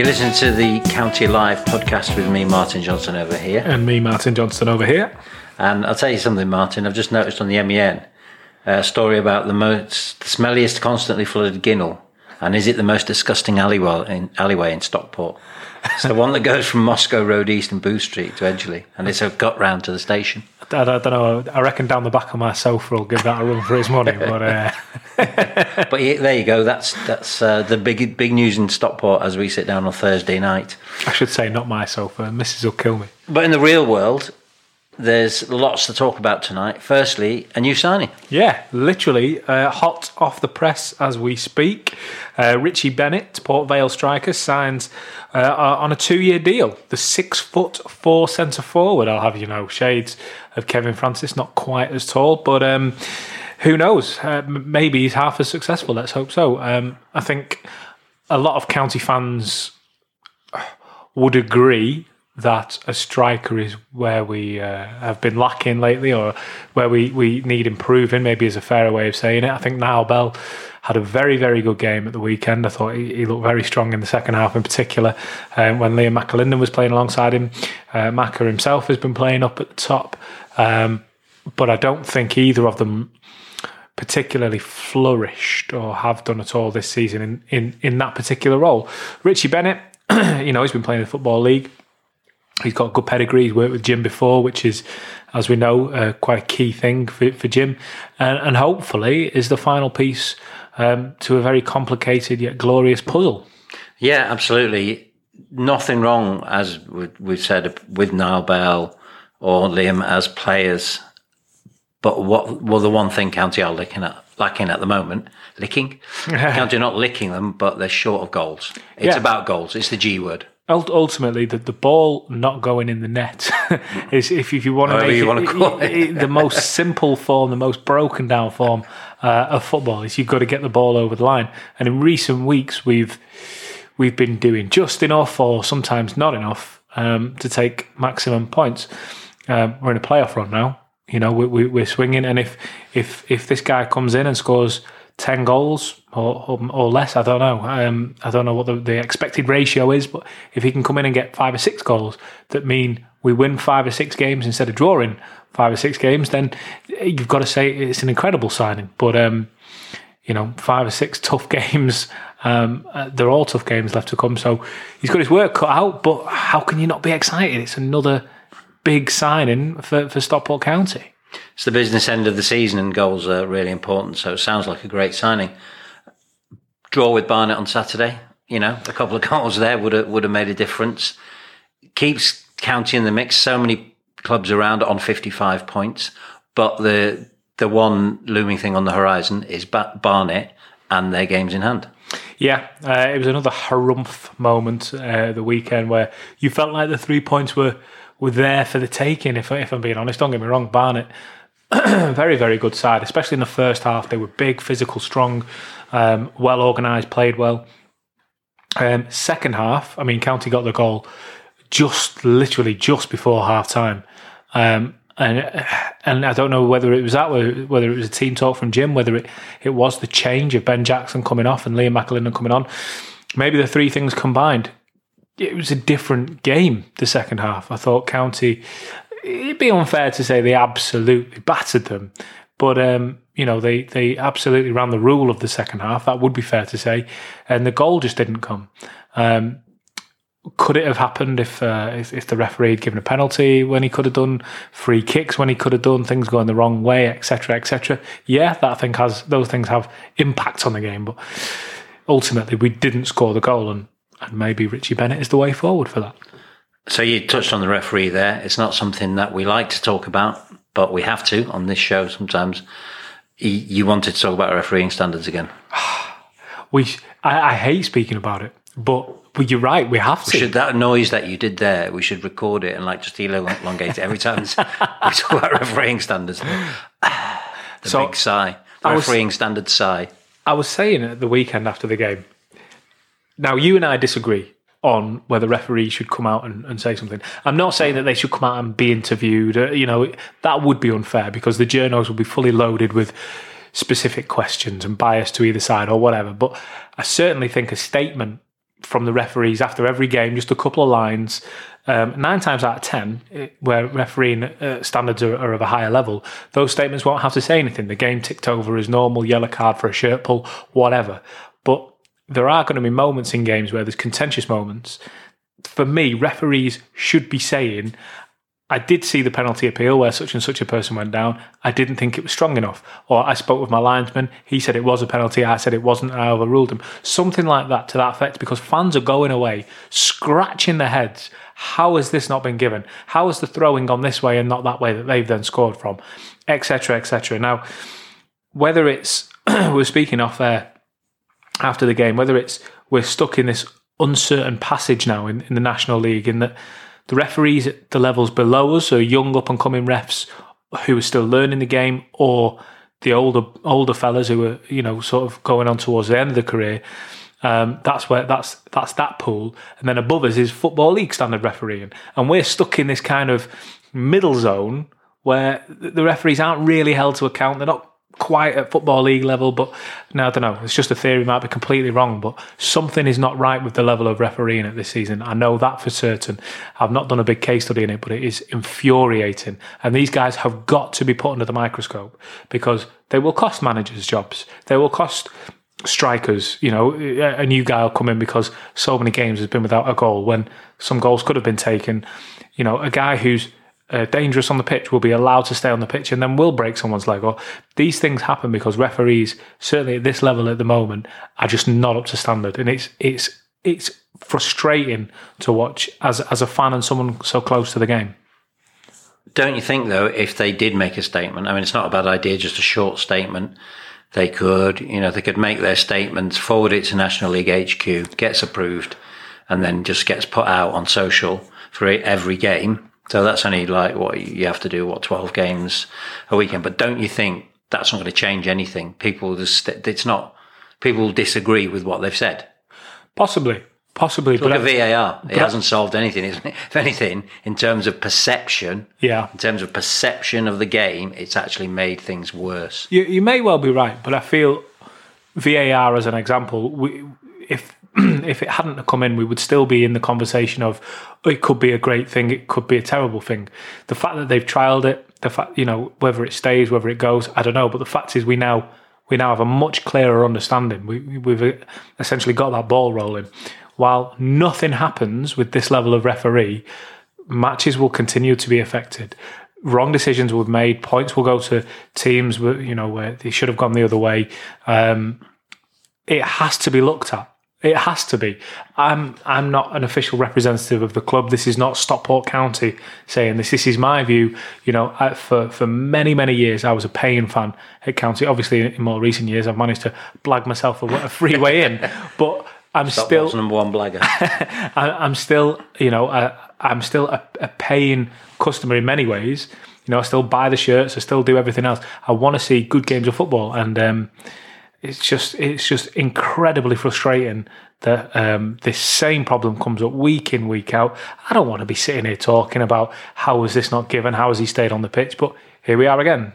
You're listening to the County Live podcast with me, Martin Johnson, over here. And me, Martin Johnson, over here. And I'll tell you something, Martin. I've just noticed on the MEN uh, a story about the most the smelliest, constantly flooded ginnel. And is it the most disgusting alleyway in, alleyway in Stockport? It's the one that goes from Moscow Road East and Boo Street to Edgeley, and it's a gut round to the station. I, don't know. I reckon down the back of my sofa will give that a run for his money. But uh... but yeah, there you go. That's that's uh, the big big news in Stockport as we sit down on Thursday night. I should say not my sofa. Mrs. will kill me. But in the real world, there's lots to talk about tonight. Firstly, a new signing. Yeah, literally uh, hot off the press as we speak. Uh, Richie Bennett, Port Vale striker, signs uh, on a two-year deal. The six foot four centre forward. I'll have you know, shades of Kevin Francis, not quite as tall, but um, who knows? Uh, maybe he's half as successful. Let's hope so. Um, I think a lot of county fans would agree that a striker is where we uh, have been lacking lately or where we, we need improving, maybe is a fairer way of saying it. I think Nyal Bell had a very, very good game at the weekend. I thought he, he looked very strong in the second half in particular um, when Liam McAlinden was playing alongside him. Uh, Maka himself has been playing up at the top. Um, but I don't think either of them particularly flourished or have done at all this season in, in, in that particular role. Richie Bennett, you know, he's been playing in the Football League He's got a good pedigree. He's worked with Jim before, which is, as we know, uh, quite a key thing for, for Jim. And, and hopefully is the final piece um, to a very complicated yet glorious puzzle. Yeah, absolutely. Nothing wrong, as we've said, with Nyal Bell or Liam as players. But what well, the one thing County are looking at, lacking at the moment, licking. County are not licking them, but they're short of goals. It's yeah. about goals. It's the G word ultimately the, the ball not going in the net is if, if you want to make you it, want it, it, the most simple form, the most broken down form uh, of football is you've got to get the ball over the line. And in recent weeks, we've we've been doing just enough, or sometimes not enough, um, to take maximum points. Um, we're in a playoff run now. You know, we, we, we're swinging, and if if if this guy comes in and scores 10 goals or, or, or, less. I don't know. Um, I don't know what the, the, expected ratio is, but if he can come in and get five or six goals that mean we win five or six games instead of drawing five or six games, then you've got to say it's an incredible signing. But, um, you know, five or six tough games, um, uh, they're all tough games left to come. So he's got his work cut out, but how can you not be excited? It's another big signing for, for Stockport County it's the business end of the season and goals are really important. So it sounds like a great signing. Draw with Barnet on Saturday. You know, a couple of goals there would have, would have made a difference. Keeps County in the mix. So many clubs around on 55 points. But the the one looming thing on the horizon is Barnet and their games in hand. Yeah, uh, it was another harumph moment uh, the weekend where you felt like the three points were were there for the taking. If, if I'm being honest, don't get me wrong, Barnet, very very good side, especially in the first half. They were big, physical, strong, um, well organised, played well. Um, second half, I mean, County got the goal just literally just before half time. Um, and and I don't know whether it was that, whether it was a team talk from Jim, whether it, it was the change of Ben Jackson coming off and Liam McAlinden coming on. Maybe the three things combined it was a different game the second half. I thought County, it'd be unfair to say they absolutely battered them, but um, you know they they absolutely ran the rule of the second half. That would be fair to say, and the goal just didn't come. Um, could it have happened if, uh, if, if the referee had given a penalty when he could have done free kicks when he could have done things going the wrong way, etc., etc.? Yeah, that I think has those things have impact on the game, but ultimately we didn't score the goal, and and maybe Richie Bennett is the way forward for that. So you touched on the referee there. It's not something that we like to talk about, but we have to on this show sometimes. You wanted to talk about refereeing standards again. we, I, I hate speaking about it, but but you're right. We have to. We should, that noise that you did there, we should record it and like just elongate it every time we talk about refereeing standards. the so big sigh, the refereeing was, standard sigh. I was saying at the weekend after the game, now, you and I disagree on whether referees should come out and, and say something. I'm not saying that they should come out and be interviewed. Uh, you know, that would be unfair because the journals will be fully loaded with specific questions and bias to either side or whatever. But I certainly think a statement from the referees after every game, just a couple of lines. Um, nine times out of ten, it, where refereeing uh, standards are, are, of a higher level, those statements won't have to say anything. The game ticked over as normal, yellow card for a shirt pull, whatever. But there are going to be moments in games where there's contentious moments. For me, referees should be saying, I did see the penalty appeal where such and such a person went down. I didn't think it was strong enough. Or I spoke with my linesman. He said it was a penalty. I said it wasn't. I overruled him. Something like that to that effect because fans are going away, scratching their heads. How has this not been given? How has the throwing gone this way and not that way that they've then scored from? Etc. Etc. Now, whether it's, we're speaking off there after the game, whether it's we're stuck in this uncertain passage now in, in the National League in that the referees at the levels below us are young up and coming refs who are still learning the game, or the older older fellas who are you know sort of going on towards the end of the career. Um, that's where that's that's that pool, and then above us is football league standard refereeing, and we're stuck in this kind of middle zone where the referees aren't really held to account. They're not quite at football league level, but no, I don't know. It's just a theory, might be completely wrong, but something is not right with the level of refereeing at this season. I know that for certain. I've not done a big case study in it, but it is infuriating. And these guys have got to be put under the microscope because they will cost managers jobs. They will cost strikers. You know, a new guy will come in because so many games has been without a goal when some goals could have been taken. You know, a guy who's uh, dangerous on the pitch will be allowed to stay on the pitch and then will break someone's leg. Or these things happen because referees, certainly at this level at the moment, are just not up to standard, and it's it's it's frustrating to watch as as a fan and someone so close to the game. Don't you think though, if they did make a statement, I mean, it's not a bad idea, just a short statement. They could, you know, they could make their statements, forward it to National League HQ, gets approved, and then just gets put out on social for every game so that's only like what you have to do, what, 12 games a weekend. But don't you think that's not going to change anything? People just, it's not, people disagree with what they've said. Possibly. Possibly. Look at VAR. It hasn't solved anything, isn't it? If anything, in terms of perception, yeah. in terms of perception of the game, it's actually made things worse. You, you may well be right, but I feel VAR as an example, we, if if it hadn't come in, we would still be in the conversation of oh, it could be a great thing, it could be a terrible thing. The fact that they've trialed it, the fact you know whether it stays, whether it goes, I don't know. But the fact is, we now we now have a much clearer understanding. We, we've essentially got that ball rolling. While nothing happens with this level of referee, matches will continue to be affected. Wrong decisions will be made. Points will go to teams, you know, where they should have gone the other way. Um, it has to be looked at. It has to be. I'm I'm not an official representative of the club. This is not Stockport County saying this. This is my view. You know, I, for for many many years, I was a paying fan at County. Obviously, in more recent years, I've managed to blag myself a, a free way in. But I'm still number one blagger. I, am still, you know, I, am still a, a paying customer in many ways. You know, I still buy the shirts. I still do everything else. I want to see good games of football, and um, it's just it's just incredibly frustrating that um, this same problem comes up week in week out. I don't want to be sitting here talking about how was this not given, how has he stayed on the pitch, but here we are again.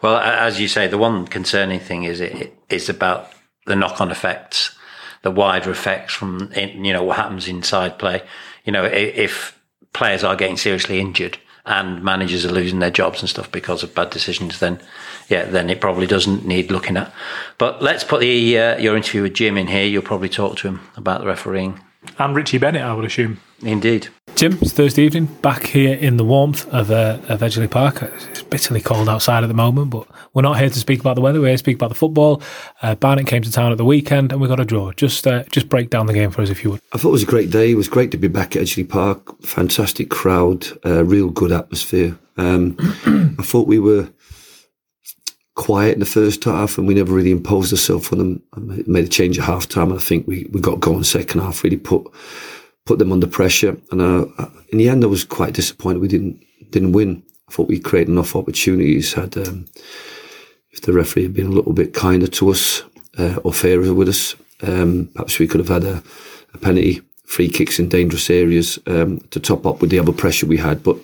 Well, as you say, the one concerning thing is it is about the knock-on effects, the wider effects from you know what happens inside play. You know, if players are getting seriously injured and managers are losing their jobs and stuff because of bad decisions, then yeah, then it probably doesn't need looking at. But let's put the uh, your interview with Jim in here. You'll probably talk to him about the refereeing. And Richie Bennett, I would assume. Indeed. Jim, it's Thursday evening, back here in the warmth of, uh, of Edgeley Park. It's bitterly cold outside at the moment, but we're not here to speak about the weather. We're here to speak about the football. Uh, Barnet came to town at the weekend, and we got a draw. Just uh, just break down the game for us, if you would. I thought it was a great day. It was great to be back at Edgeley Park. Fantastic crowd, uh, real good atmosphere. Um, I thought we were quiet in the first half and we never really imposed ourselves on them. I made a change at half time and I think we, we got going second half, really put put them under pressure. And uh, in the end, I was quite disappointed we didn't didn't win. I thought we created enough opportunities. Had um, if the referee had been a little bit kinder to us uh, or fairer with us, um, perhaps we could have had a, a, penalty, free kicks in dangerous areas um, to top up with the other pressure we had. But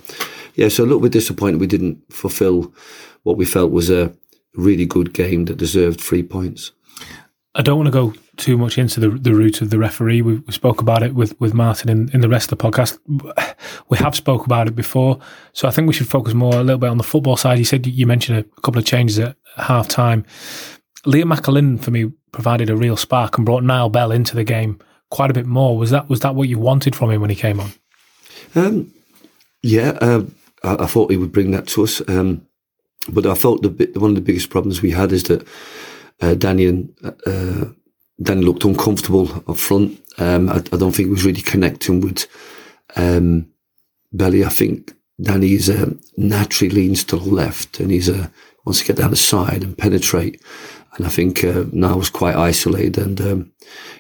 yeah, so a little bit disappointed we didn't fulfil what we felt was a really good game that deserved three points. I don't want to go too much into the the route of the referee. We, we spoke about it with, with Martin in, in the rest of the podcast. We have spoke about it before, so I think we should focus more a little bit on the football side. You said you mentioned a couple of changes at half time. Liam McAlinden for me provided a real spark and brought Nyal Bell into the game quite a bit more. Was that was that what you wanted from him when he came on? Um, yeah, uh, I, I, thought he would bring that to us. Um, but I thought the one of the biggest problems we had is that uh, uh, Danny looked uncomfortable up front. Um, I, I, don't think he was really connecting with um, Belly. I think Danny is uh, naturally leans to the left, and he's uh, wants to get down the side and penetrate. And I think uh, now was quite isolated. And um,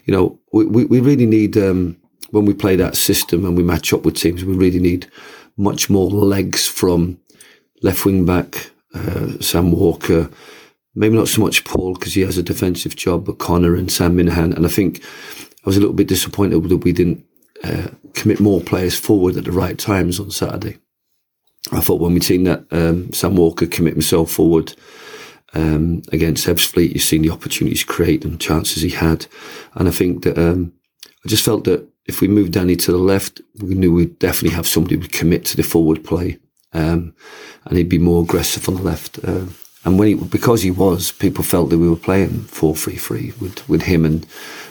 you know, we, we, we really need um, when we play that system and we match up with teams, we really need much more legs from left wing back, uh, Sam Walker, maybe not so much Paul because he has a defensive job, but Connor and Sam Minihan. And I think I was a little bit disappointed that we didn't uh, commit more players forward at the right times on Saturday. I thought when we'd seen that um, Sam Walker commit himself forward um, against Ebbsfleet, you've seen the opportunities create and chances he had. And I think that um, I just felt that if we moved Danny to the left, we knew we'd definitely have somebody who would commit to the forward play. Um, and he'd be more aggressive on the left. Uh, and when he, because he was, people felt that we were playing 4 3 3 with, with him and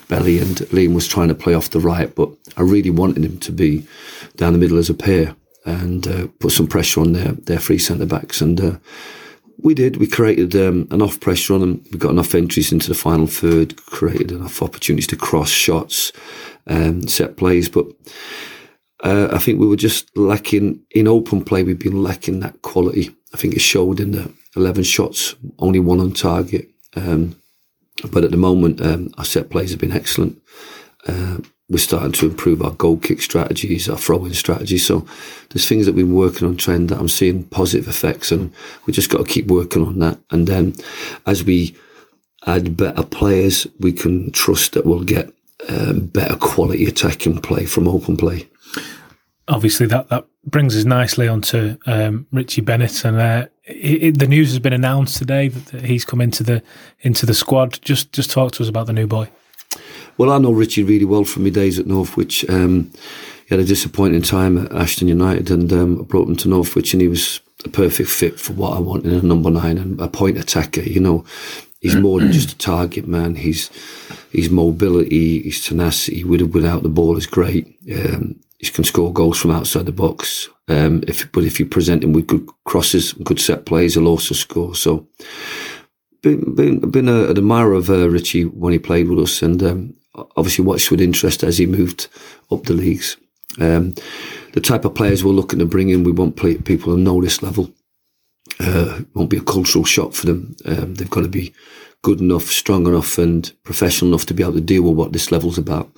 Belly, and Liam was trying to play off the right. But I really wanted him to be down the middle as a pair and uh, put some pressure on their, their free centre backs. And uh, we did. We created um, enough pressure on them. We got enough entries into the final third, created enough opportunities to cross shots, um, set plays. But uh, I think we were just lacking in open play. We've been lacking that quality. I think it showed in the 11 shots, only one on target. Um, but at the moment, um, our set plays have been excellent. Uh, we're starting to improve our goal kick strategies, our throwing strategies. So there's things that we've been working on trend that I'm seeing positive effects, and we just got to keep working on that. And then as we add better players, we can trust that we'll get um, better quality attacking play from open play. Obviously, that that brings us nicely onto um, Richie Bennett, and uh, it, it, the news has been announced today that he's come into the into the squad. Just just talk to us about the new boy. Well, I know Richie really well from my days at Northwich. Um, he had a disappointing time at Ashton United, and um, I brought him to Northwich, and he was a perfect fit for what I want in a number nine and a point attacker. You know, he's more than just a target man. He's his mobility, his tenacity, with without the ball is great. Um, he can score goals from outside the box. Um, if but if you present him with good crosses, good set plays, he'll also score. So, been been, been a, an admirer of uh, Richie when he played with us, and um, obviously watched with interest as he moved up the leagues. Um, the type of players we're looking to bring in, we want play, people to know this level. Uh, won't be a cultural shock for them. Um, they've got to be good enough, strong enough, and professional enough to be able to deal with what this level's about.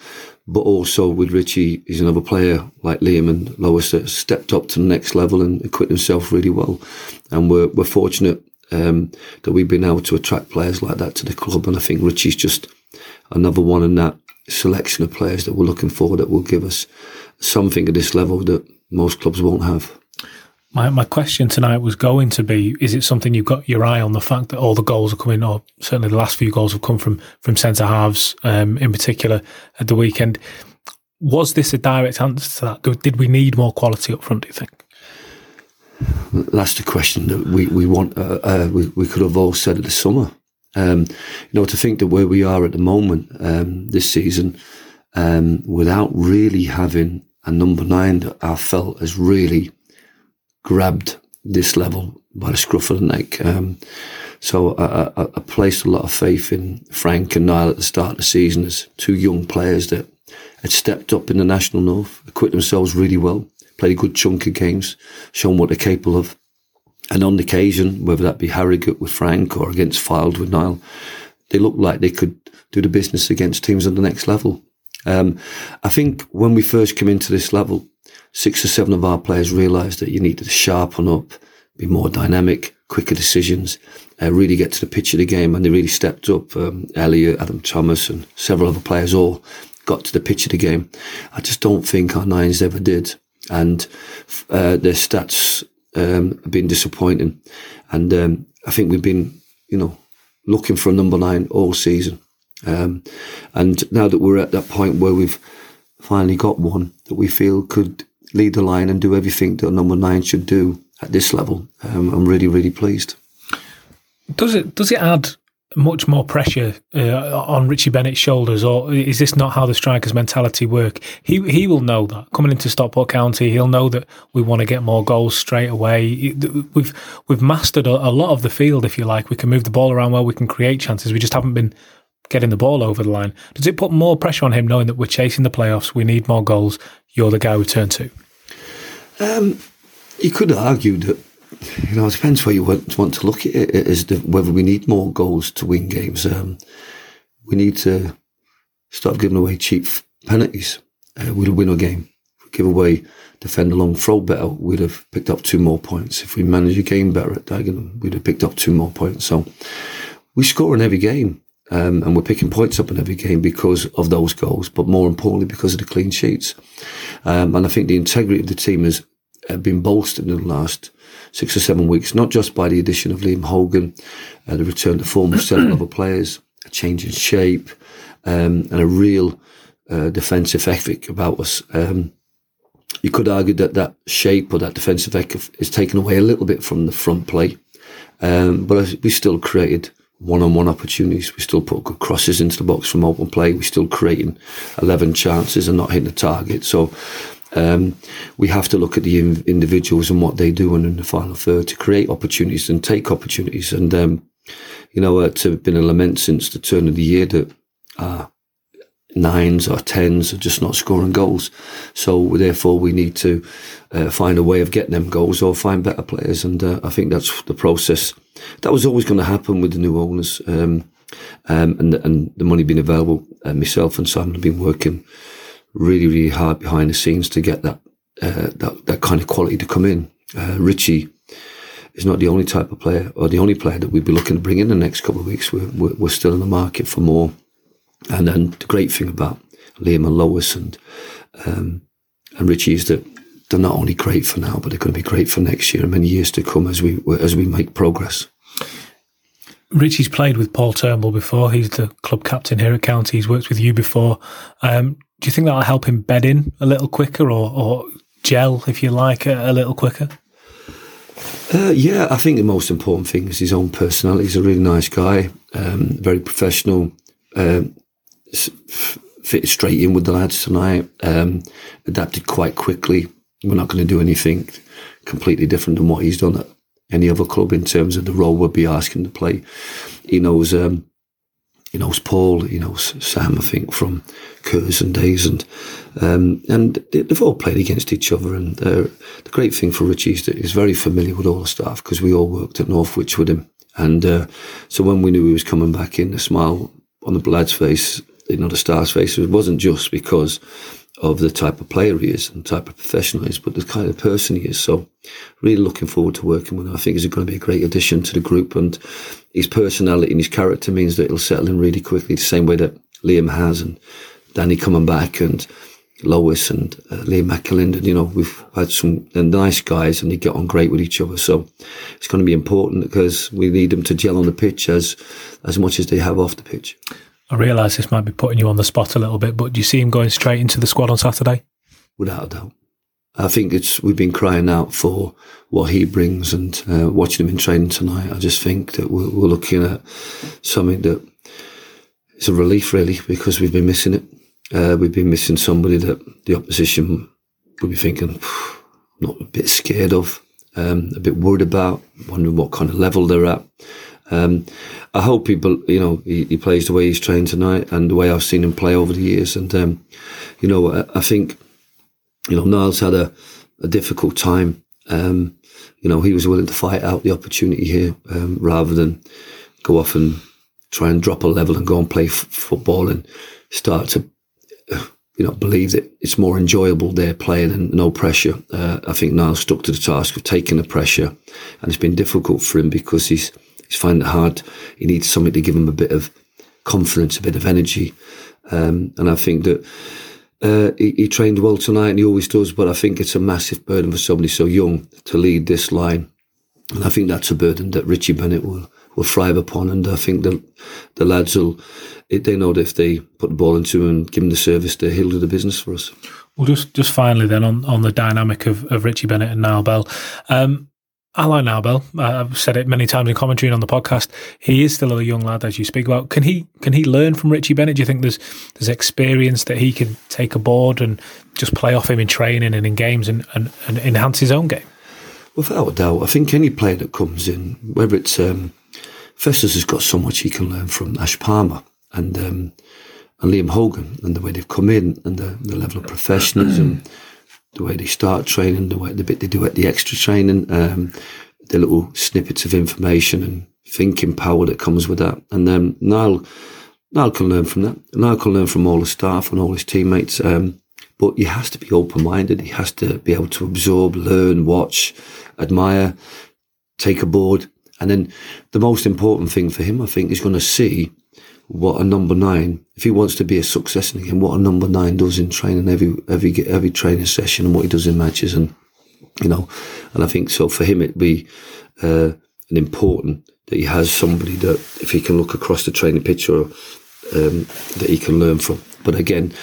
But also with Richie, he's another player like Liam and Lois that stepped up to the next level and equipped himself really well. And we're we're fortunate um, that we've been able to attract players like that to the club. And I think Richie's just another one in that selection of players that we're looking for that will give us something at this level that most clubs won't have. My, my question tonight was going to be: Is it something you've got your eye on the fact that all the goals are coming, or certainly the last few goals have come from from centre halves, um, in particular at the weekend? Was this a direct answer to that? Did we need more quality up front? Do you think? That's the question that we we want. Uh, uh, we, we could have all said at the summer. Um, you know, to think that where we are at the moment um, this season, um, without really having a number nine that I felt has really grabbed this level by the scruff of the neck. Um, so I, I, I, placed a lot of faith in Frank and Nyal at the start of the season as two young players that had stepped up in the National North, equipped themselves really well, played a good chunk of games, shown what they're capable of. And on occasion, whether that be Harrogate with Frank or against Fylde with Nyal, they looked like they could do the business against teams on the next level. Um, I think when we first came into this level, six or seven of our players realised that you needed to sharpen up, be more dynamic, quicker decisions, uh, really get to the pitch of the game, and they really stepped up. Um, Elliot, Adam Thomas, and several other players all got to the pitch of the game. I just don't think our nines ever did, and uh, their stats um, have been disappointing. And um, I think we've been, you know, looking for a number nine all season. Um, and now that we're at that point where we've finally got one that we feel could lead the line and do everything that number nine should do at this level, um, I'm really, really pleased. Does it does it add much more pressure uh, on Richie Bennett's shoulders, or is this not how the strikers' mentality work? He he will know that coming into Stockport County, he'll know that we want to get more goals straight away. We've we've mastered a, a lot of the field, if you like. We can move the ball around well, we can create chances. We just haven't been getting the ball over the line. Does it put more pressure on him knowing that we're chasing the playoffs? We need more goals. You're the guy we turn to. Um, you could argue that you know, it depends where you want, want to look at it, as to whether we need more goals to win games. Um, we need to stop giving away cheap penalties. Uh, we'll win a game. If we give away, defend a long throw better, we'd have picked up two more points. If we manage a game better at Dagenham, we'd have picked up two more points. So we score in every game. Um, and we're picking points up in every game because of those goals, but more importantly because of the clean sheets. Um, and I think the integrity of the team has uh, been bolstered in the last six or seven weeks, not just by the addition of Liam Hogan, uh, the return to form of several other players, a change in shape, um, and a real uh, defensive ethic about us. Um, you could argue that that shape or that defensive ethic is taken away a little bit from the front play, um, but we still created one-on-one opportunities. We still put good crosses into the box from open play. We're still creating 11 chances and not hitting the target. So um, we have to look at the in- individuals and what they do in the final third to create opportunities and take opportunities. And, um, you know, it's been a lament since the turn of the year that uh, nines or tens are just not scoring goals. So therefore, we need to uh, find a way of getting them goals or find better players. And uh, I think that's the process. That was always going to happen with the new owners. Um, um, and, and the money being available. Uh, myself and Simon have been working really, really hard behind the scenes to get that uh, that that kind of quality to come in. Uh, Richie is not the only type of player or the only player that we'd be looking to bring in the next couple of weeks. We're, we're, we're still in the market for more. And then the great thing about Liam and Lois and um, and Richie is that they're not only great for now, but they're going to be great for next year and many years to come as we as we make progress. Richie's played with Paul Turnbull before. He's the club captain here at County. He's worked with you before. Um, do you think that'll help him bed in a little quicker or, or gel, if you like, a, a little quicker? Uh, yeah, I think the most important thing is his own personality. He's a really nice guy, um, very professional, um, fit straight in with the lads tonight, um, adapted quite quickly. We're not going to do anything completely different than what he's done at any other club in terms of the role we'll be asking to play. He knows um, he knows Paul, he knows Sam, I think, from Curzon days, and um, and they've all played against each other. And uh, the great thing for Richie is that he's very familiar with all the staff because we all worked at Northwich with him. And uh, so when we knew he was coming back in, the smile on the lad's face, you know, the star's face, it wasn't just because of the type of player he is and the type of professional he is, but the kind of person he is. So really looking forward to working with him. I think he's going to be a great addition to the group and his personality and his character means that he'll settle in really quickly the same way that Liam has and Danny coming back and Lois and uh, Liam McAlinden. You know, we've had some nice guys and they get on great with each other. So it's going to be important because we need them to gel on the pitch as, as much as they have off the pitch. I realise this might be putting you on the spot a little bit, but do you see him going straight into the squad on Saturday? Without a doubt. I think it's we've been crying out for what he brings, and uh, watching him in training tonight, I just think that we're, we're looking at something that is a relief, really, because we've been missing it. Uh, we've been missing somebody that the opposition would be thinking, not a bit scared of, um, a bit worried about, wondering what kind of level they're at. Um, I hope he, you know, he, he, plays the way he's trained tonight and the way I've seen him play over the years. And, um, you know, I, I, think, you know, Nyal's had a, a difficult time. Um, you know, he was willing to fight out the opportunity here um, rather than go off and try and drop a level and go and play f- football and start to, you know, believe that it's more enjoyable there playing and no pressure. Uh, I think Nyal stuck to the task of taking the pressure and it's been difficult for him because he's, he's finding it hard. He needs something to give him a bit of confidence, a bit of energy. Um, and I think that uh, he, he, trained well tonight, and he always does. But I think it's a massive burden for somebody so young to lead this line, and I think that's a burden that Richie Bennett will will thrive upon. And I think the the lads will they know that if they put the ball into him and give him the service, that he'll do the business for us. Well, just just finally then on, on the dynamic of, of Richie Bennett and Nyal Bell. Um, I like Nyal Bell. I've said it many times in commentary and on the podcast. He is still a young lad, as you speak about. Can he can he learn from Richie Bennett? Do you think there's there's experience that he can take aboard and just play off him in training and in games and, and, and enhance his own game? Without a doubt, I think any player that comes in, whether it's um, Festus has got so much he can learn from Ash Palmer and um, and Liam Hogan and the way they've come in and the, the level of professionalism the way they start training, the way the bit they do at the extra training, um, the little snippets of information and thinking power that comes with that. And then Nyal, Nyal can learn from that. Nyal can learn from all the staff and all his teammates. Um, but he has to be open minded. He has to be able to absorb, learn, watch, admire, take a board. And then the most important thing for him, I think, is going to see what a number nine, if he wants to be a success in the game, what a number nine does in training every every every training session and what he does in matches, and you know, and I think so for him it'd be uh, an important that he has somebody that if he can look across the training picture um, that he can learn from. But again,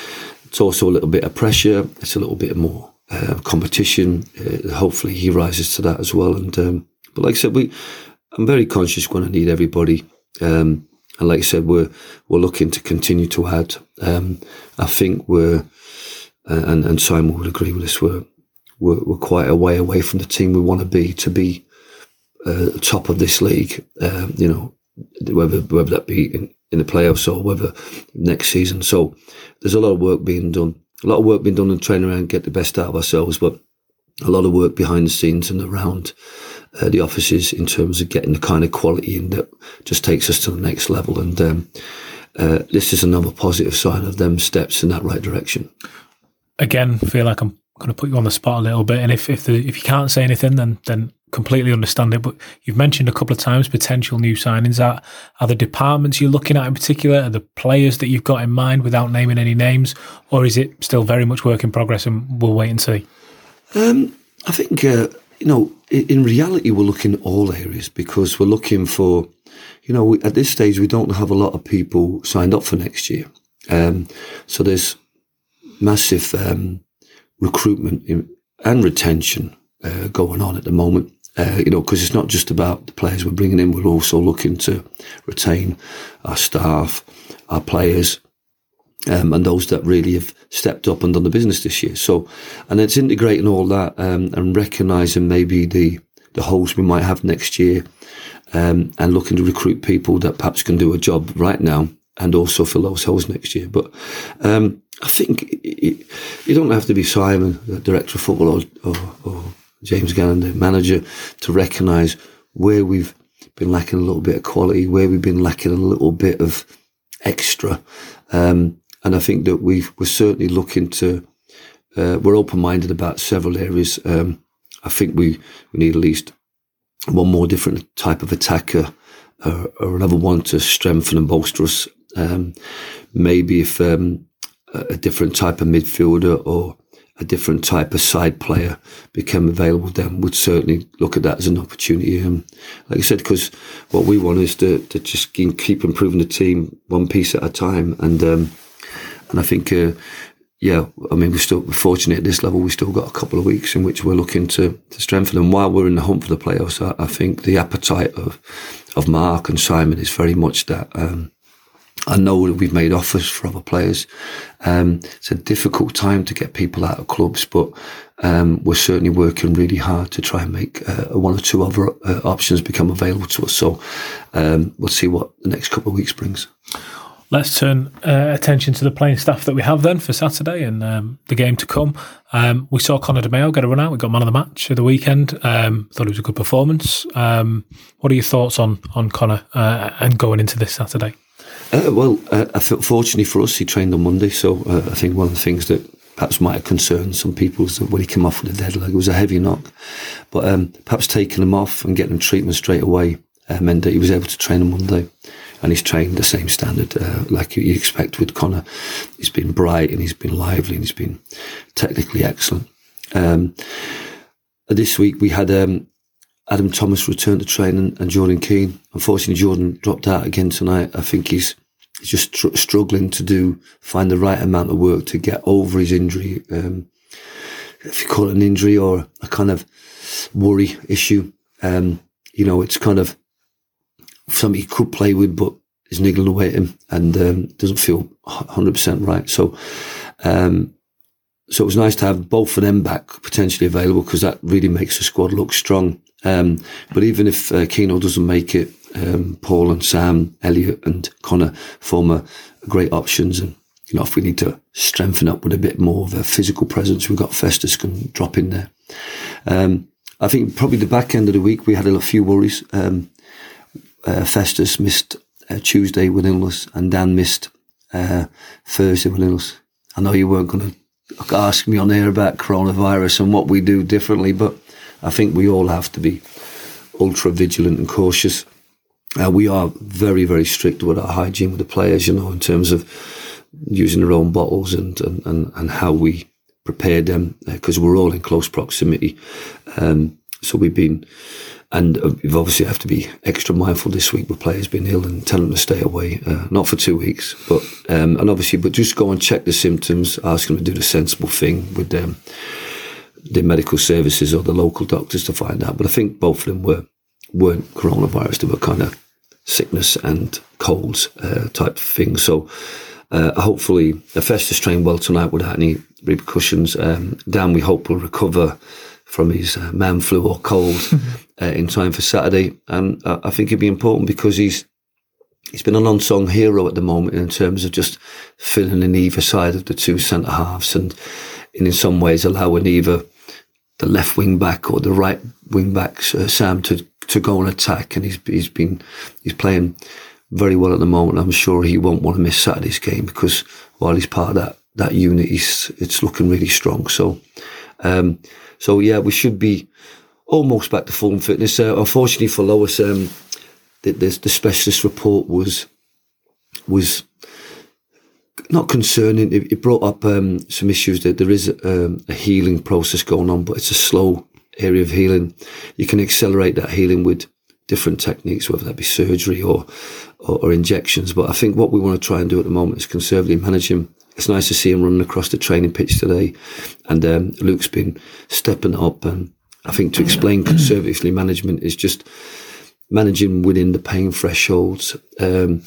it's also a little bit of pressure. It's a little bit more uh, competition. Uh, hopefully, he rises to that as well. And um, but like I said, we I'm very conscious going to need everybody. Um, and like I said, we're we're looking to continue to add. Um, I think we're, uh, and and Simon would agree with this. We're, we're we're, quite a way away from the team we want to be to be uh, top of this league. Uh, you know, whether whether that be in, in the playoffs or whether next season. So there's a lot of work being done. A lot of work being done in training around get the best out of ourselves, but a lot of work behind the scenes and around uh, the offices in terms of getting the kind of quality in that just takes us to the next level. And um, uh, this is another positive sign of them steps in that right direction. Again, feel like I'm going to put you on the spot a little bit, and if if, the, if you can't say anything, then then completely understand it. But you've mentioned a couple of times potential new signings. Are are the departments you're looking at in particular? Are the players that you've got in mind without naming any names, or is it still very much work in progress and we'll wait and see? Um, I think uh, you know, in reality, we're looking at all areas because we're looking for, you know, at this stage, we don't have a lot of people signed up for next year. Um, so there's massive um, recruitment in, and retention uh, going on at the moment. Uh, you know, because it's not just about the players we're bringing in, we're also looking to retain our staff, our players, um, and those that really have stepped up and done the business this year. So, and it's integrating all that um, and recognizing maybe the the holes we might have next year, um, and looking to recruit people that perhaps can do a job right now and also fill those holes next year. But um, I think it, you don't have to be Simon, the director of football, or, or, or James Gannon, the manager, to recognise where we've been lacking a little bit of quality, where we've been lacking a little bit of extra. Um, and I think that we we're certainly looking to, uh, we're open minded about several areas. Um, I think we, we need at least one more different type of attacker uh, or another one to strengthen and bolster us. Um, maybe if um, a different type of midfielder or a different type of side player became available, then we'd certainly look at that as an opportunity. Um, like I said, because what we want is to, to just keep improving the team one piece at a time. And um, and I think, uh, yeah, I mean, we're still we're fortunate at this level. We've still got a couple of weeks in which we're looking to, to strengthen. And while we're in the hunt for the playoffs, I, I think the appetite of of Mark and Simon is very much that. Um, I know that we've made offers for other players. Um, it's a difficult time to get people out of clubs, but um, we're certainly working really hard to try and make uh, one or two other uh, options become available to us. So um, we'll see what the next couple of weeks brings. Let's turn uh, attention to the playing staff that we have then for Saturday and um, the game to come. Um, we saw Connor DeMeo get a run out. We got man of the match of the weekend. Um, thought it was a good performance. Um, what are your thoughts on on Connor uh, and going into this Saturday? Uh, well, uh, I felt fortunately for us, he trained on Monday. So uh, I think one of the things that perhaps might have concerned some people is that when he came off with a dead leg, it was a heavy knock. But um, perhaps taking him off and getting him treatment straight away uh, meant that he was able to train on Monday and he's trained the same standard uh, like you expect with Connor. He's been bright and he's been lively and he's been technically excellent. Um, this week we had um, Adam Thomas return to training and Jordan Keane. Unfortunately, Jordan dropped out again tonight. I think he's he's just tr- struggling to do find the right amount of work to get over his injury. Um, if you call it an injury or a kind of worry issue, um, you know, it's kind of something he could play with, but is niggling away at him and um, doesn't feel 100% right. So, um, so it was nice to have both of them back potentially available because that really makes the squad look strong. Um, but even if uh, Keno doesn't make it, um, Paul and Sam, Elliot and Connor form a, great options. And, you know, if we need to strengthen up with a bit more of a physical presence, we've got Festus can drop in there. Um, I think probably the back end of the week, we had a few worries. Um, uh, Festus missed uh, Tuesday with illness and Dan missed uh, Thursday with illness. I know you weren't going to ask me on air about coronavirus and what we do differently, but I think we all have to be ultra vigilant and cautious. Uh, we are very, very strict with our hygiene with the players, you know, in terms of using their own bottles and, and, and, and how we prepare them because uh, we're all in close proximity. Um, so we've been, and uh, we've obviously have to be extra mindful this week with players being ill and tell them to stay away, uh, not for two weeks, but, um, and obviously, but just go and check the symptoms, ask them to do the sensible thing with them, the medical services or the local doctors to find out. But I think both of them were, weren't coronavirus, they were kind of sickness and colds uh, type things. So, uh, hopefully, Festus trained well tonight without any repercussions. Um, Dan, we hope, will recover from his uh, man flu or cold uh, in time for Saturday. And I think it'd be important because he's he's been an unsung hero at the moment in terms of just filling in either side of the two centre halves and, and in some ways allowing either the left wing back or the right wing back uh, Sam to to go and attack. And he's he's been he's playing very well at the moment. I'm sure he won't want to miss Saturday's game because while he's part of that that unit, he's, it's looking really strong. So, um, so yeah, we should be almost back to full fitness. Uh, unfortunately for Lois, um, the, the, the, specialist report was was not concerning. It, it brought up um, some issues that there is um, a healing process going on, but it's a slow area of healing. You can accelerate that healing with different techniques, whether that be surgery or, or, or injections. But I think what we want to try and do at the moment is conservatively manage him it's nice to see him running across the training pitch today. And um, Luke's been stepping up. And I think to explain conservatively management is just managing within the pain thresholds, um,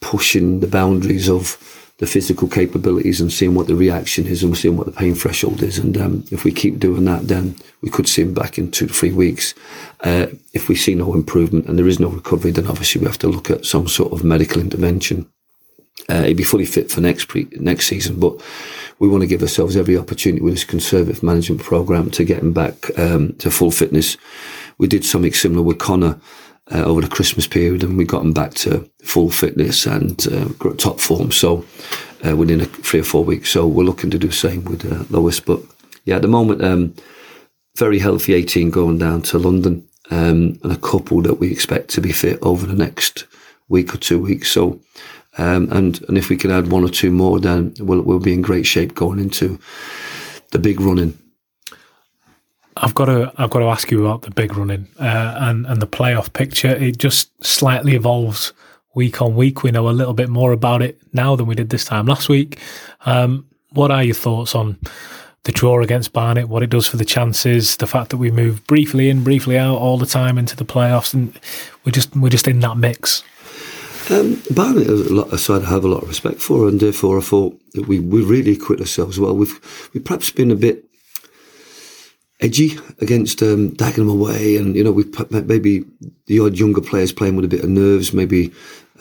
pushing the boundaries of the physical capabilities and seeing what the reaction is and seeing what the pain threshold is. And um, if we keep doing that, then we could see him back in two to three weeks. Uh, if we see no improvement and there is no recovery, then obviously we have to look at some sort of medical intervention. Uh, he'd be fully fit for next pre- next season, but we want to give ourselves every opportunity with this conservative management program to get him back um, to full fitness. We did something similar with Connor uh, over the Christmas period, and we got him back to full fitness and uh, top form. So uh, within a, three or four weeks, so we're looking to do the same with uh, Lois. But yeah, at the moment, um, very healthy 18 going down to London, um, and a couple that we expect to be fit over the next week or two weeks. So um, and and if we can add one or two more, then we'll we'll be in great shape going into the big running. I've got to I've got to ask you about the big running uh, and and the playoff picture. It just slightly evolves week on week. We know a little bit more about it now than we did this time last week. Um, what are your thoughts on the draw against Barnet? What it does for the chances? The fact that we move briefly in, briefly out all the time into the playoffs, and we're just we're just in that mix. Um, Barnet is a, side I have a lot of respect for, and therefore I thought that we, we really acquit ourselves well. We've we perhaps been a bit edgy against um, Dagenham away, and you know we maybe the odd younger players playing with a bit of nerves, maybe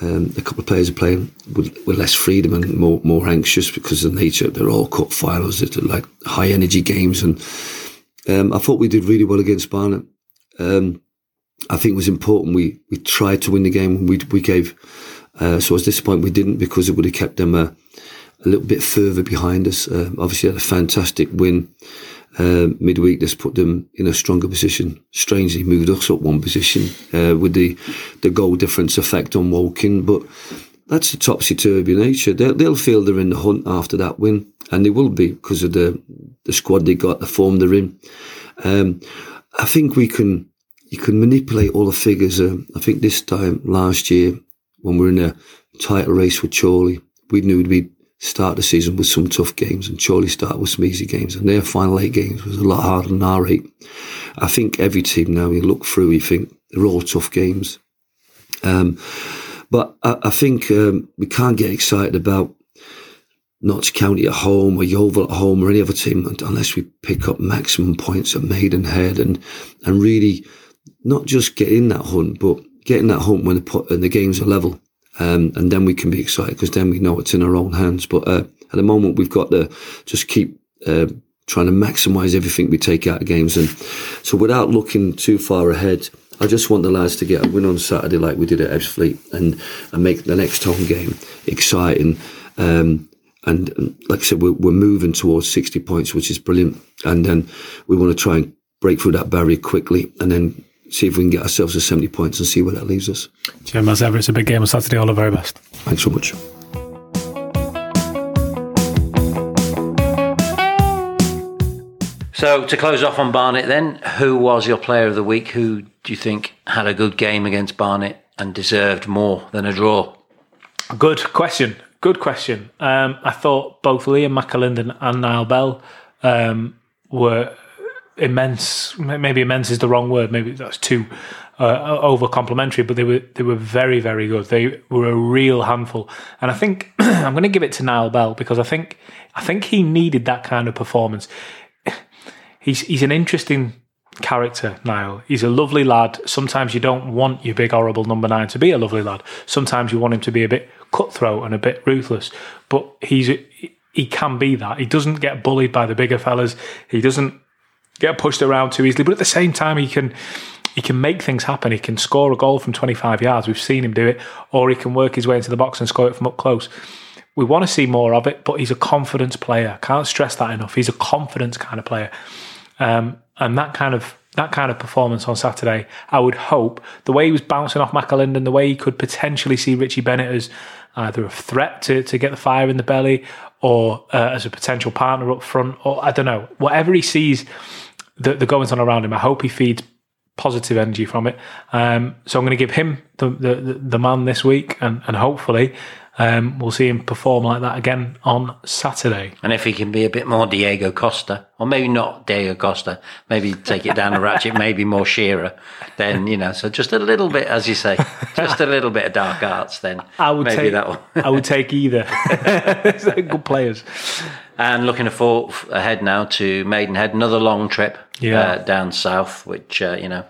um, a couple of players are playing with, with, less freedom and more more anxious because of the nature. They're all cup finals, it's like high energy games, and um, I thought we did really well against Barnet. Um, I think it was important. We we tried to win the game. We we gave. Uh, so I was disappointed we didn't because it would have kept them a, a little bit further behind us. Uh, obviously, had a fantastic win uh, midweek. This put them in a stronger position. Strangely, moved us up one position uh, with the the goal difference effect on Woking, but. That's the topsy turvy nature. They'll, they'll feel they're in the hunt after that win, and they will be because of the the squad they got, the form they're in. Um, I think we can you can manipulate all the figures. Um, I think this time last year, when we were in a title race with Chorley, we knew we'd start the season with some tough games, and Chorley started with some easy games, and their final eight games was a lot harder than our eight. I think every team now, you look through, you think they're all tough games. Um, but I, I think um, we can't get excited about Notts County at home or Yeovil at home or any other team unless we pick up maximum points at Maidenhead and and really not just getting that hunt, but getting that hunt when the put, and the games are level. Um, and then we can be excited because then we know it's in our own hands. But uh, at the moment, we've got to just keep uh, trying to maximise everything we take out of games. And so, without looking too far ahead, I just want the lads to get a win on Saturday like we did at Ebbsfleet and, and make the next home game exciting. Um, and, and, like I said, we're, we're moving towards 60 points, which is brilliant. And then we want to try and break through that barrier quickly and then see if we can get ourselves to 70 points and see where that leaves us. Jim, as ever, it's a big game on Saturday. All the very best. Thanks so much. So to close off on Barnet, then, who was your player of the week? Who do you think had a good game against Barnet and deserved more than a draw? Good question. Good question. Um, I thought both Liam McAlinden and Nyal Bell um, were immense. Maybe immense is the wrong word. Maybe that's too uh, over complimentary. But they were they were very very good. They were a real handful. And I think I'm going to give it to Nyal Bell because I think I think he needed that kind of performance. He's he's an interesting character, Nyal. He's a lovely lad. Sometimes you don't want your big horrible number nine to be a lovely lad. Sometimes you want him to be a bit cutthroat and a bit ruthless. But he's he can be that. He doesn't get bullied by the bigger fellas. He doesn't get pushed around too easily. But at the same time, he can he can make things happen. He can score a goal from 25 yards. We've seen him do it, or he can work his way into the box and score it from up close. We want to see more of it, but he's a confidence player. Can't stress that enough. He's a confidence kind of player. Um, and that kind of that kind of performance on Saturday, I would hope the way he was bouncing off McAlinden, the way he could potentially see Richie Bennett as either a threat to, to get the fire in the belly or uh, as a potential partner up front, or I don't know, whatever he sees the, the goings on around him, I hope he feeds positive energy from it. Um, so I'm going to give him the, the, the man this week, and, and hopefully um, we'll see him perform like that again on Saturday. And if he can be a bit more Diego Costa, or maybe not Diego Costa, maybe take it down a ratchet, maybe more Shearer, then, you know, so just a little bit, as you say, just a little bit of dark arts, then I would maybe take, that one. I would take either. Good players. And looking for, ahead now to Maidenhead, another long trip Yeah. uh, down south, which, uh, you know,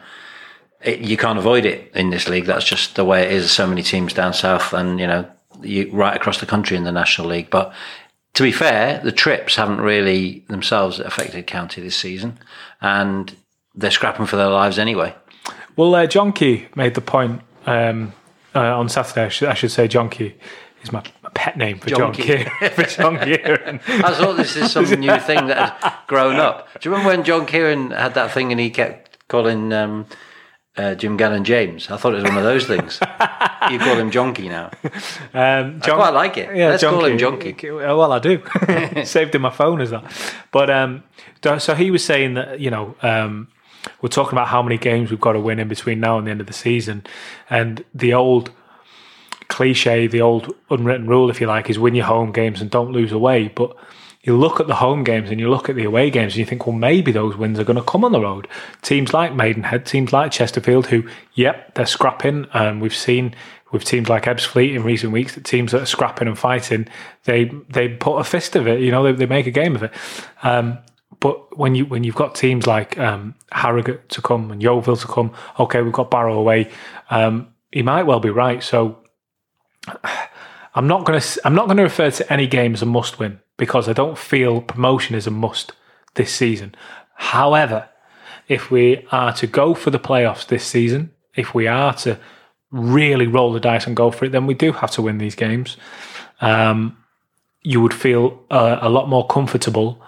it, you can't avoid it in this league. That's just the way it is. So many teams down south, and you know, you, right across the country in the National League. But to be fair, the trips haven't really themselves affected County this season, and they're scrapping for their lives anyway. Well, uh, John Key made the point um, uh, on Saturday. I should, I should say John Key is my, my pet name for John, John Key. for John Kieran. I thought this is some new thing that had grown up. Do you remember when John Kieran had that thing and he kept calling um, uh, Jim Gannon James? I thought it was one of those things. you call him Jonky now. Um, I quite like it. Yeah, Let's call him Jonky. Uh, Well, I do. Saved in my phone as that. But um, so he was saying that you know um, we're talking about how many games we've got to win in between now and the end of the season, and the old cliche, the old unwritten rule, if you like, is win your home games and don't lose away. But you look at the home games and you look at the away games and you think, well, maybe those wins are going to come on the road. Teams like Maidenhead, teams like Chesterfield, who, yep, they're scrapping. Um, we've seen with teams like Ebbsfleet in recent weeks that teams that are scrapping and fighting, they they put a fist of it. You know, they, they make a game of it. Um, but when you when you've got teams like um, Harrogate to come and Yeovil to come, okay, we've got Barrow away. Um, he might well be right. So I'm not going to I'm not going to refer to any game as a must win because I don't feel promotion is a must this season. However, if we are to go for the playoffs this season, if we are to really roll the dice and go for it, then we do have to win these games. Um, you would feel uh, a lot more comfortable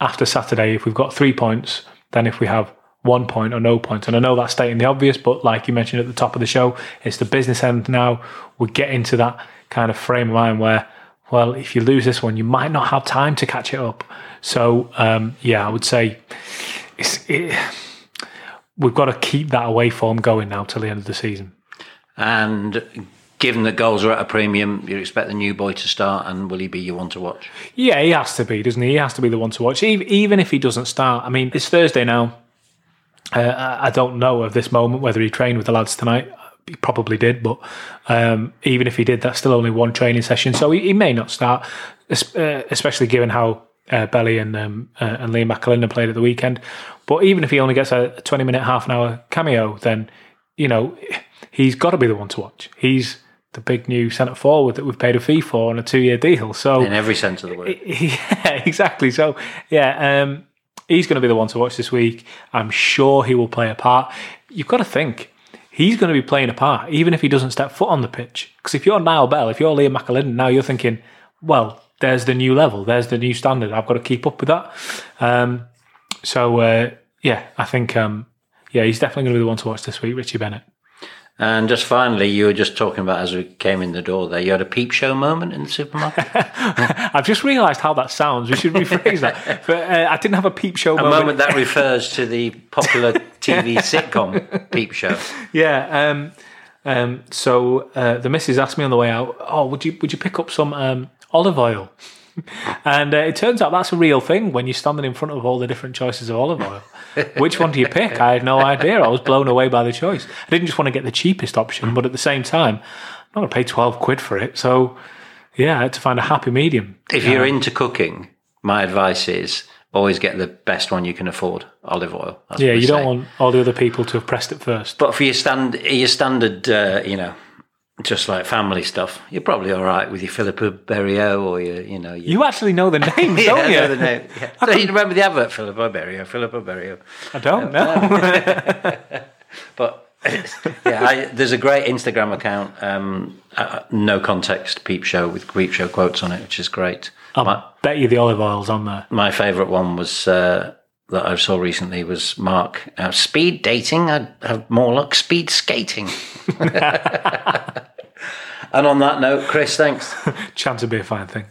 after Saturday if we've got three points than if we have one point or no points. And I know that's stating the obvious, but like you mentioned at the top of the show, it's the business end now. We get into that kind of frame of mind where, well, if you lose this one, you might not have time to catch it up. So, um, yeah, I would say it's, it, we've got to keep that away form going now till the end of the season. And given that goals are at a premium, you expect the new boy to start, and will he be your one to watch? Yeah, he has to be, doesn't he? He has to be the one to watch, even, even if he doesn't start. I mean, it's Thursday now. Uh, I don't know of this moment whether he trained with the lads tonight. He probably did, but um, even if he did, that's still only one training session, so he, he may not start, uh, especially given how uh, Belly and um, uh, and Liam McAlinden played at the weekend. But even if he only gets a twenty minute, half an hour cameo, then you know he's got to be the one to watch. He's the big new centre forward that we've paid a fee for on a two year deal. So in every sense of the word, yeah, exactly. So yeah, um, he's going to be the one to watch this week. I'm sure he will play a part. You've got to think. He's going to be playing a part, even if he doesn't step foot on the pitch. Because if you're Nyal Bell, if you're Liam McAlinden, now you're thinking, well, there's the new level, there's the new standard. I've got to keep up with that. Um, so uh, yeah, I think um, yeah, he's definitely going to be the one to watch this week, Richie Bennett. And just finally, you were just talking about as we came in the door there, you had a peep show moment in the supermarket. I've just realised how that sounds. We should rephrase that. But uh, I didn't have a peep show a moment. moment that refers to the popular TV sitcom Peep Show. Yeah. Um, um, so uh, the missus asked me on the way out, "Oh, would you would you pick up some um, olive oil?" and uh, it turns out that's a real thing when you're standing in front of all the different choices of olive oil. Which one do you pick? I had no idea. I was blown away by the choice. I didn't just want to get the cheapest option, but at the same time, I'm not going to pay 12 quid for it. So, yeah, I had to find a happy medium. If you're into cooking, my advice is always get the best one you can afford, olive oil. Yeah, you don't want all the other people to have pressed it first. But for your stand, your standard, uh, you know, just like family stuff, you're probably all right with your Filippo Berio or your, you know, your, You actually know the names, yeah, don't I you? know the name. Yeah. So you remember the advert, Filippo Berio, Filippo Berio. I don't know. But yeah, I, there's a great Instagram account, um, uh, no context peep show with peep show quotes on it, which is great. My, Bet you the olive oil's on there. my favourite one was uh, that I saw recently was Mark. Uh, speed dating, I'd have more luck speed skating. And on that note, Chris, thanks. Chance would be a fine thing.